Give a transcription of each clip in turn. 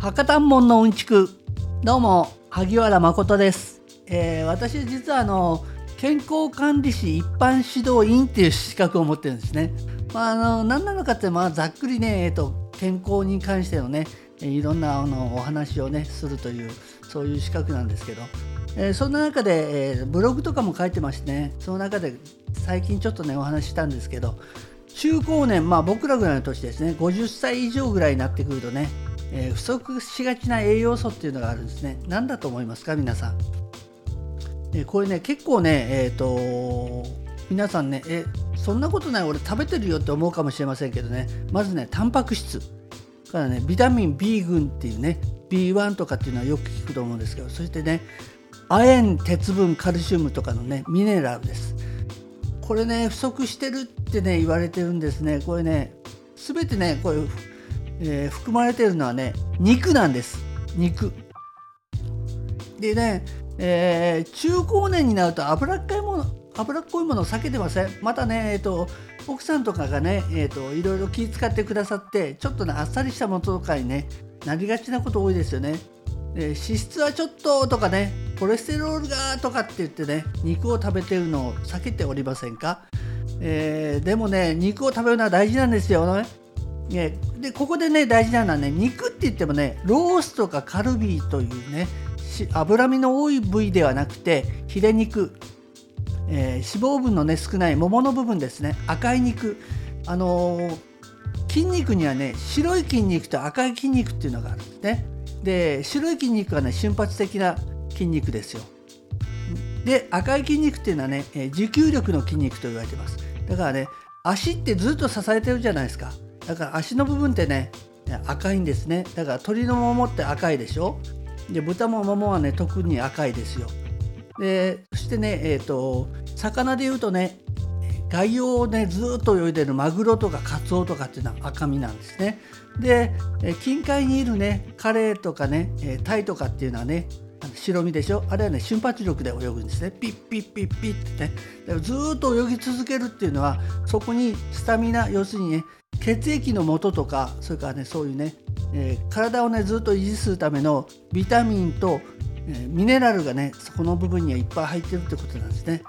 博多門のうんちく。どうも萩原誠です、えー、私実はあの健康管理士一般指導員っていう資格を持ってるんですね。まあ、あの何なのかってまあざっくりね、えーと、健康に関してのねいろんなあのお話をねするというそういう資格なんですけど、えー、そんな中で、えー、ブログとかも書いてましてね。その中で最近ちょっとねお話ししたんですけど。中高年まあ僕らぐらいの年ですね。50歳以上ぐらいになってくるとねえー、不足しがちな栄養素っていうのがあるんですね。何だと思いますか皆さん？えー、これね結構ねえっ、ー、と皆さんねえそんなことない俺食べてるよって思うかもしれませんけどねまずねタンパク質からねビタミン B 群っていうね B1 とかっていうのはよく聞くと思うんですけどそしてね亜鉛鉄分カルシウムとかのねミネラルですこれね不足してるってね言われてるんですねこれね全てねこういうえー、含まれてるのはね肉なんです。肉。でね、えー、中高年になると脂っこいもの脂っこいものを避けてません。またねえ、ー、と奥さんとかがね、えーと、いろいろ気遣ってくださってちょっとねあっさりしたものとかにねなりがちなこと多いですよね。で脂質はちょっととかねコレステロールがとかって言ってね肉を食べてるのを避けておりませんか、えー、でもね肉を食べるのは大事なんですよ。ねね、でここでね大事なのはね肉って言ってもねロースとかカルビーというね脂身の多い部位ではなくてヒレ肉、えー、脂肪分のね少ないももの部分ですね赤い肉あのー、筋肉にはね白い筋肉と赤い筋肉っていうのがあるんですね。で白い筋肉はね瞬発的な筋肉ですよ。で赤い筋肉っていうのはねえ持久力の筋肉と言われてます。だからね足ってずっと支えてるじゃないですか。だから足の部分ってね赤いんですね。だから鳥の桃って赤いでしょ？で豚も桃はね特に赤いですよ。でそしてねえっ、ー、と魚でいうとね外洋をねずっと泳いでるマグロとかカツオとかっていうのは赤身なんですね。で近海にいるねカレイとかねタイとかっていうのはね白身でしょ？あれはね瞬発力で泳ぐんですね。ピッピッピッピッってね。ずっと泳ぎ続けるっていうのはそこにスタミナ要するにね血液の元とかそれからねそういうね、えー、体をねずっと維持するためのビタミンと、えー、ミネラルがねそこの部分にはいっぱい入ってるってことなんですね。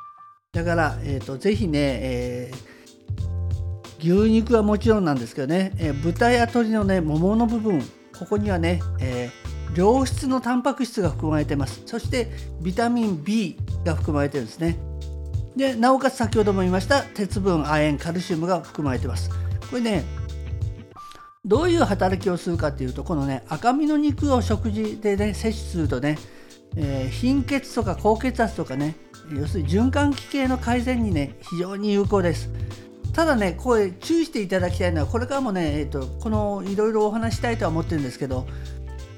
だから、えーと、ぜひね、えー、牛肉はもちろんなんですけどね、え豚や鶏のね桃の部分ここにはね、え良質のタンパク質が含まれてます。そしてビタミン B が含まれてるんですね。でなおかつ先ほども言いました鉄分亜鉛カルシウムが含まれてます。これねどういう働きをするかっていうとこのね赤身の肉を食事でね摂取するとね、えー、貧血とか高血圧とかね要するに循環器系の改善にね非常に有効です。ただねこれ注意していただきたいのはこれからもね、えーと、このいろいろお話したいとは思ってるんですけど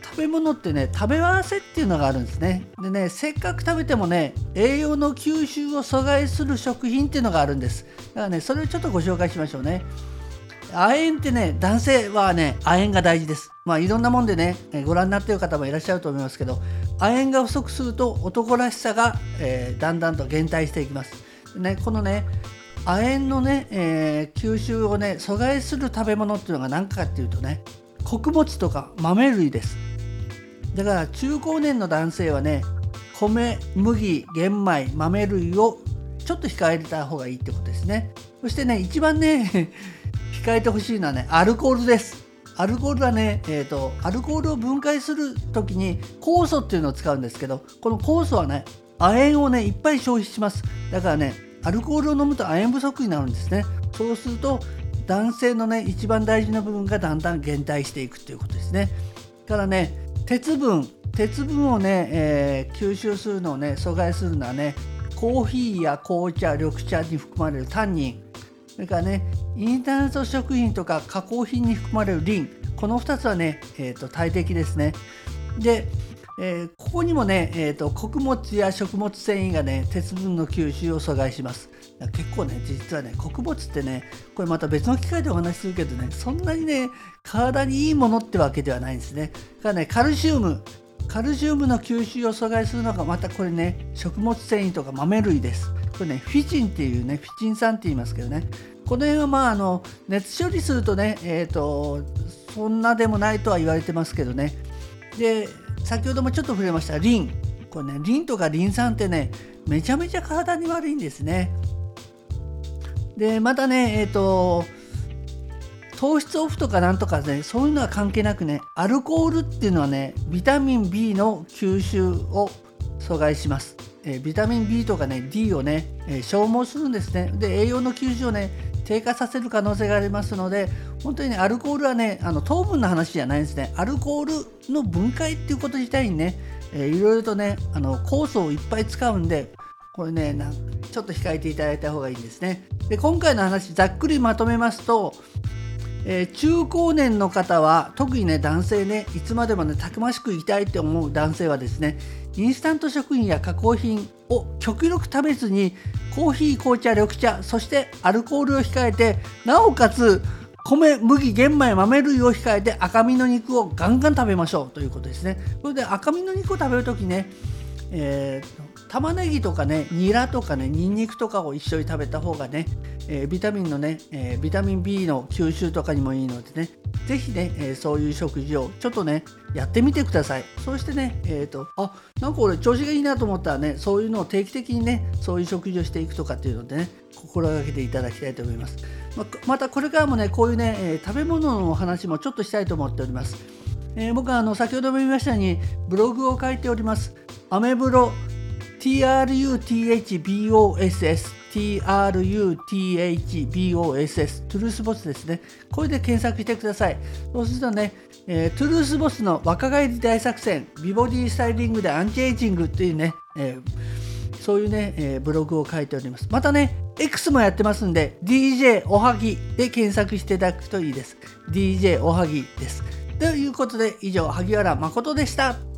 食べ物ってね食べ合わせっていうのがあるんですね。でねせっかく食べてもね栄養の吸収を阻害する食品っていうのがあるんです。だからねそれをちょっとご紹介しましょうね。亜鉛ってね、男性はね、亜鉛が大事です。まあいろんなもんでね、ご覧になってる方もいらっしゃると思いますけど、亜鉛が不足すると男らしさが、えー、だんだんと減退していきます。ね、このね、亜鉛のね、えー、吸収をね、阻害する食べ物っていうのが何かっていうとね、穀物とか豆類です。だから中高年の男性はね、米、麦、玄米、豆類をちょっと控えた方がいいってことですね。そしてね、一番ね、控えてほしいのはねアルコールです。アルコールはね、えーと、アルコールを分解する時に酵素っていうのを使うんですけどこの酵素はね亜鉛をねいっぱい消費します。だからねアルコールを飲むと亜鉛不足になるんですね。そうすると男性のね一番大事な部分がだんだん減退していくということですね。からね鉄分鉄分をね、えー、吸収するのをね阻害するのはねコーヒーや紅茶緑茶に含まれるタンニン。それからねインターネット食品とか加工品に含まれるリンこの2つはね、えーと、大敵ですね。で、えー、ここにもね、えーと、穀物や食物繊維がね鉄分の吸収を阻害します。結構ね実はね穀物ってねこれまた別の機会でお話しするけどねそんなにね体にいいものってわけではないんですね。だからねカルシウムカルシウムの吸収を阻害するのがまたこれね食物繊維とか豆類です。これねフィチンっていうねフィチン酸って言いますけどね。この辺はまああの熱処理するとねえ、ー、とそんなでもないとは言われてますけどね。で先ほどもちょっと触れましたリン。これねリンとかリン酸ってねめちゃめちゃ体に悪いんですね。でまたねえっ、ー、と糖質オフとかなんとかねそういうのは関係なくねアルコールっていうのはねビタミン B の吸収を阻害します、えー、ビタミン B とかね D をね、えー、消耗するんですね。で栄養の吸収をね低下させる可能性がありますので本当にねアルコールはねあの糖分の話じゃないんですね。アルコールの分解っていうこと自体にね、えー、いろいろとねあの酵素をいっぱい使うんでこれねなちょっと控えていただいた方がいいんですね。で今回の話ざっくりまとめますとえー、中高年の方は特にね男性ねいつまでもねたくましくいたいって思う男性はですねインスタント食品や加工品を極力食べずにコーヒー紅茶緑茶そしてアルコールを控えてなおかつ米麦玄米豆類を控えて赤身の肉をガンガン食べましょうということですね。それで赤身の肉を食べる時ね、えー、玉ねぎとかねニラとかねニンニクとかを一緒に食べた方がね、えー、ビタミンのね、えー、ビタミン B の吸収とかにもいいのでね是非ね、えそういう食事をちょっとねやってみてください。そしてねえっ、とあなんか俺調子がいいなと思ったらねそういうのを定期的にねそういう食事をしていくとかっていうのでね心がけていただきたいと思います。ままたこれからもねこういうね、え食べ物のお話もちょっとしたいと思っております。え、僕はあの先ほども言いましたようにブログを書いております。アメブロ TRUTHBOSS TRUTHBOSS トゥルースボスですね。これで検索してください。そうするとね、えー、トゥルースボスの若返り大作戦、美ボディスタイリングでアンチエイジングっていうね、えー、そういうね、えー、ブログを書いております。またね、X もやってますんで、DJ おはぎで検索していただくといいです。DJ おはぎです。ということで、以上、萩原誠でした。